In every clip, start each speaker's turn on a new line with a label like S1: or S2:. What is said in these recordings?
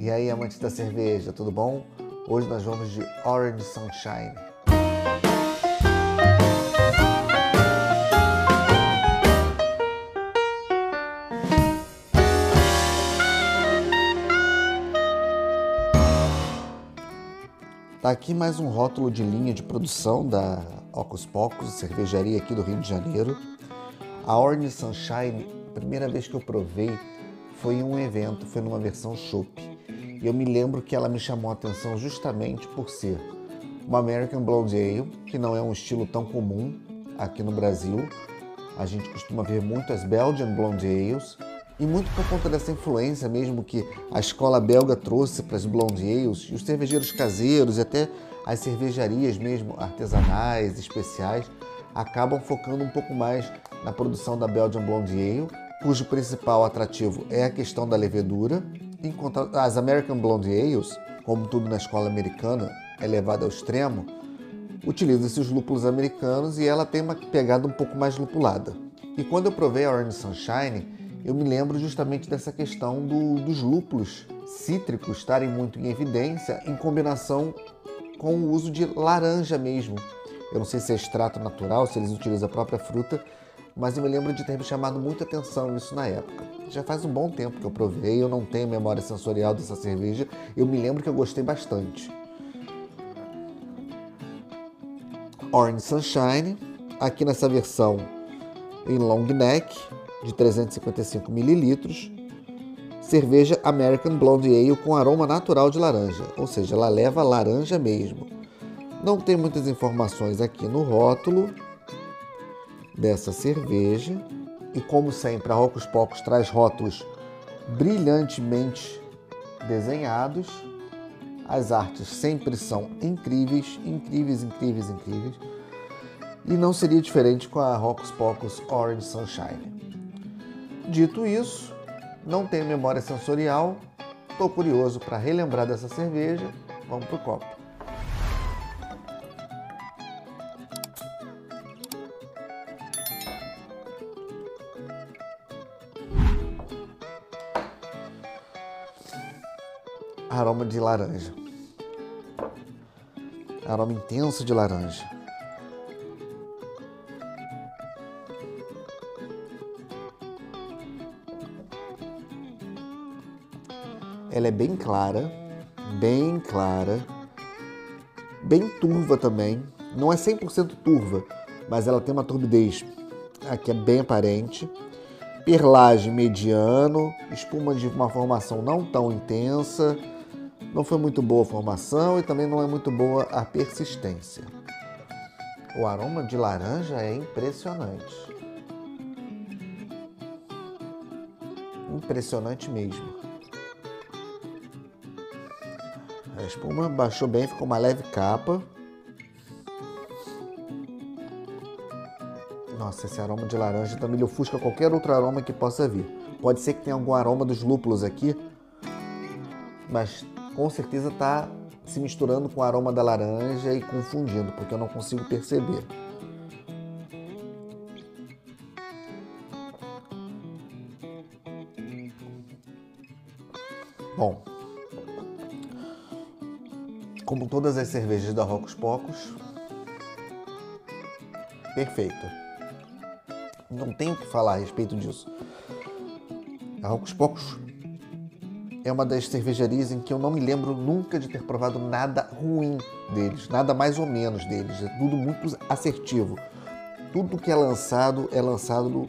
S1: E aí, amantes da cerveja, tudo bom? Hoje nós vamos de Orange Sunshine. Tá aqui mais um rótulo de linha de produção da Ocus Pocos, cervejaria aqui do Rio de Janeiro. A Orange Sunshine, primeira vez que eu provei foi em um evento, foi numa versão chopp. E eu me lembro que ela me chamou a atenção justamente por ser uma American Blonde Ale, que não é um estilo tão comum aqui no Brasil. A gente costuma ver muito as Belgian Blonde Ales, e muito por conta dessa influência mesmo que a escola belga trouxe para as blonde ales e os cervejeiros caseiros e até as cervejarias mesmo artesanais, especiais, acabam focando um pouco mais na produção da Belgian Blonde Ale, cujo principal atrativo é a questão da levedura, enquanto as American Blonde Ales, como tudo na escola americana é levado ao extremo, utilizam-se os lúpulos americanos e ela tem uma pegada um pouco mais lupulada. E quando eu provei a Orange Sunshine, eu me lembro justamente dessa questão do, dos lúpulos cítricos estarem muito em evidência em combinação com o uso de laranja mesmo. Eu não sei se é extrato natural, se eles utilizam a própria fruta, mas eu me lembro de ter me chamado muita atenção isso na época. Já faz um bom tempo que eu provei, eu não tenho memória sensorial dessa cerveja, eu me lembro que eu gostei bastante. Orange Sunshine, aqui nessa versão em long neck, de 355 mililitros, cerveja American Blonde Ale com aroma natural de laranja, ou seja, ela leva laranja mesmo. Não tem muitas informações aqui no rótulo dessa cerveja. E como sempre, a Rocos Pocos traz rótulos brilhantemente desenhados. As artes sempre são incríveis, incríveis, incríveis, incríveis. E não seria diferente com a Rocos Pocos Orange Sunshine. Dito isso, não tenho memória sensorial, estou curioso para relembrar dessa cerveja. Vamos pro copo. Aroma de laranja. Aroma intenso de laranja. Ela é bem clara, bem clara, bem turva também. Não é 100% turva, mas ela tem uma turbidez aqui é bem aparente. Perlagem mediano, espuma de uma formação não tão intensa. Não foi muito boa a formação e também não é muito boa a persistência. O aroma de laranja é impressionante. Impressionante mesmo. A espuma baixou bem, ficou uma leve capa. Nossa, esse aroma de laranja também ofusca qualquer outro aroma que possa vir. Pode ser que tenha algum aroma dos lúpulos aqui, mas com certeza está se misturando com o aroma da laranja e confundindo, porque eu não consigo perceber. Bom, como todas as cervejas da Rocos Pocos, perfeita. Não tenho o que falar a respeito disso. A Rocos Pocos é uma das cervejarias em que eu não me lembro nunca de ter provado nada ruim deles, nada mais ou menos deles. É tudo muito assertivo. Tudo que é lançado é lançado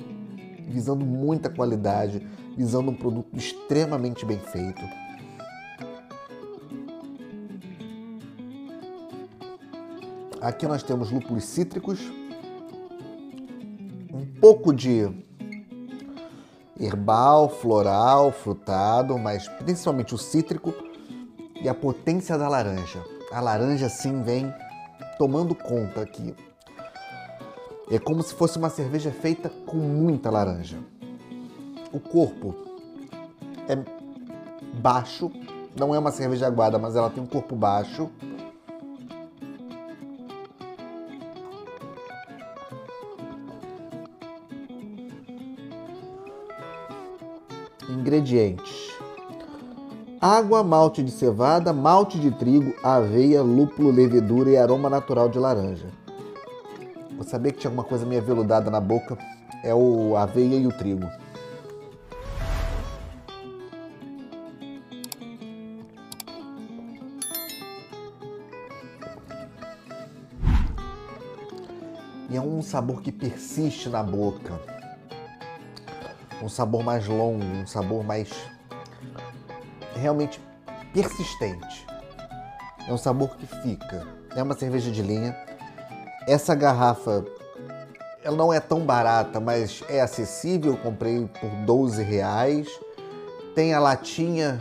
S1: visando muita qualidade, visando um produto extremamente bem feito. Aqui nós temos lúpulos cítricos, um pouco de herbal, floral, frutado, mas principalmente o cítrico e a potência da laranja. A laranja sim vem tomando conta aqui. É como se fosse uma cerveja feita com muita laranja. O corpo é baixo, não é uma cerveja aguada, mas ela tem um corpo baixo Ingredientes: água, malte de cevada, malte de trigo, aveia, lúpulo, levedura e aroma natural de laranja. Eu sabia que tinha alguma coisa meio aveludada na boca, é o aveia e o trigo. E é um sabor que persiste na boca. Um sabor mais longo, um sabor mais realmente persistente. É um sabor que fica. É uma cerveja de linha. Essa garrafa ela não é tão barata, mas é acessível. Eu comprei por 12 reais. Tem a latinha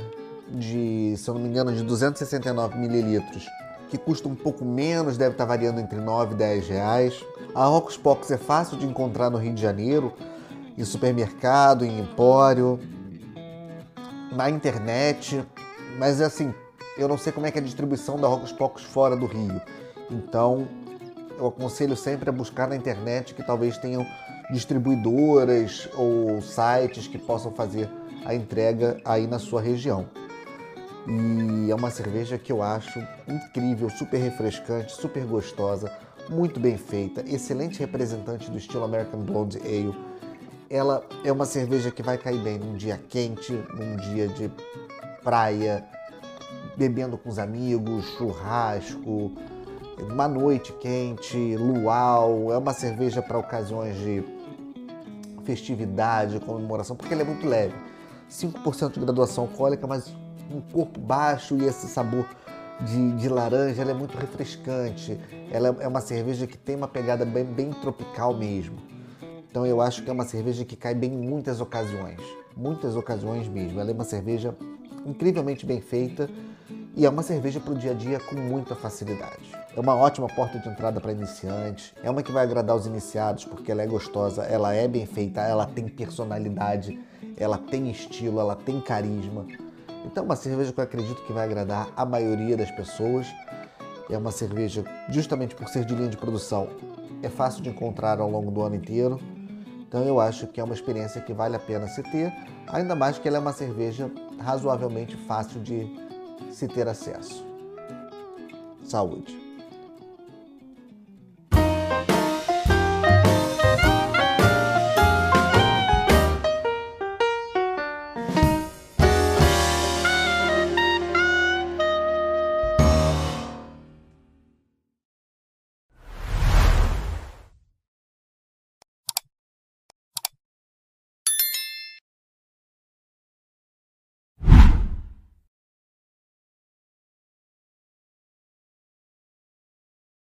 S1: de, se eu não me engano, de 269 mililitros, que custa um pouco menos, deve estar variando entre 9 e 10 reais. A Rocos Pocos é fácil de encontrar no Rio de Janeiro, em supermercado, em empório, na internet, mas assim, eu não sei como é que é a distribuição da Rocos Pocos fora do Rio. Então, eu aconselho sempre a buscar na internet que talvez tenham distribuidoras ou sites que possam fazer a entrega aí na sua região. E é uma cerveja que eu acho incrível, super refrescante, super gostosa muito bem feita, excelente representante do estilo American Blonde Ale. Ela é uma cerveja que vai cair bem num dia quente, num dia de praia, bebendo com os amigos, churrasco, uma noite quente, luau. É uma cerveja para ocasiões de festividade, comemoração, porque ela é muito leve. 5% de graduação alcoólica, mas um corpo baixo e esse sabor de, de, laranja, ela é muito refrescante. Ela é uma cerveja que tem uma pegada bem, bem tropical mesmo. Então eu acho que é uma cerveja que cai bem em muitas ocasiões. Muitas ocasiões mesmo. Ela é uma cerveja incrivelmente bem feita e é uma cerveja para o dia a dia com muita facilidade. É uma ótima porta de entrada para iniciantes. É uma que vai agradar os iniciados porque ela é gostosa, ela é bem feita, ela tem personalidade, ela tem estilo, ela tem carisma. Então, uma cerveja que eu acredito que vai agradar a maioria das pessoas. É uma cerveja, justamente por ser de linha de produção, é fácil de encontrar ao longo do ano inteiro. Então, eu acho que é uma experiência que vale a pena se ter, ainda mais que ela é uma cerveja razoavelmente fácil de se ter acesso. Saúde!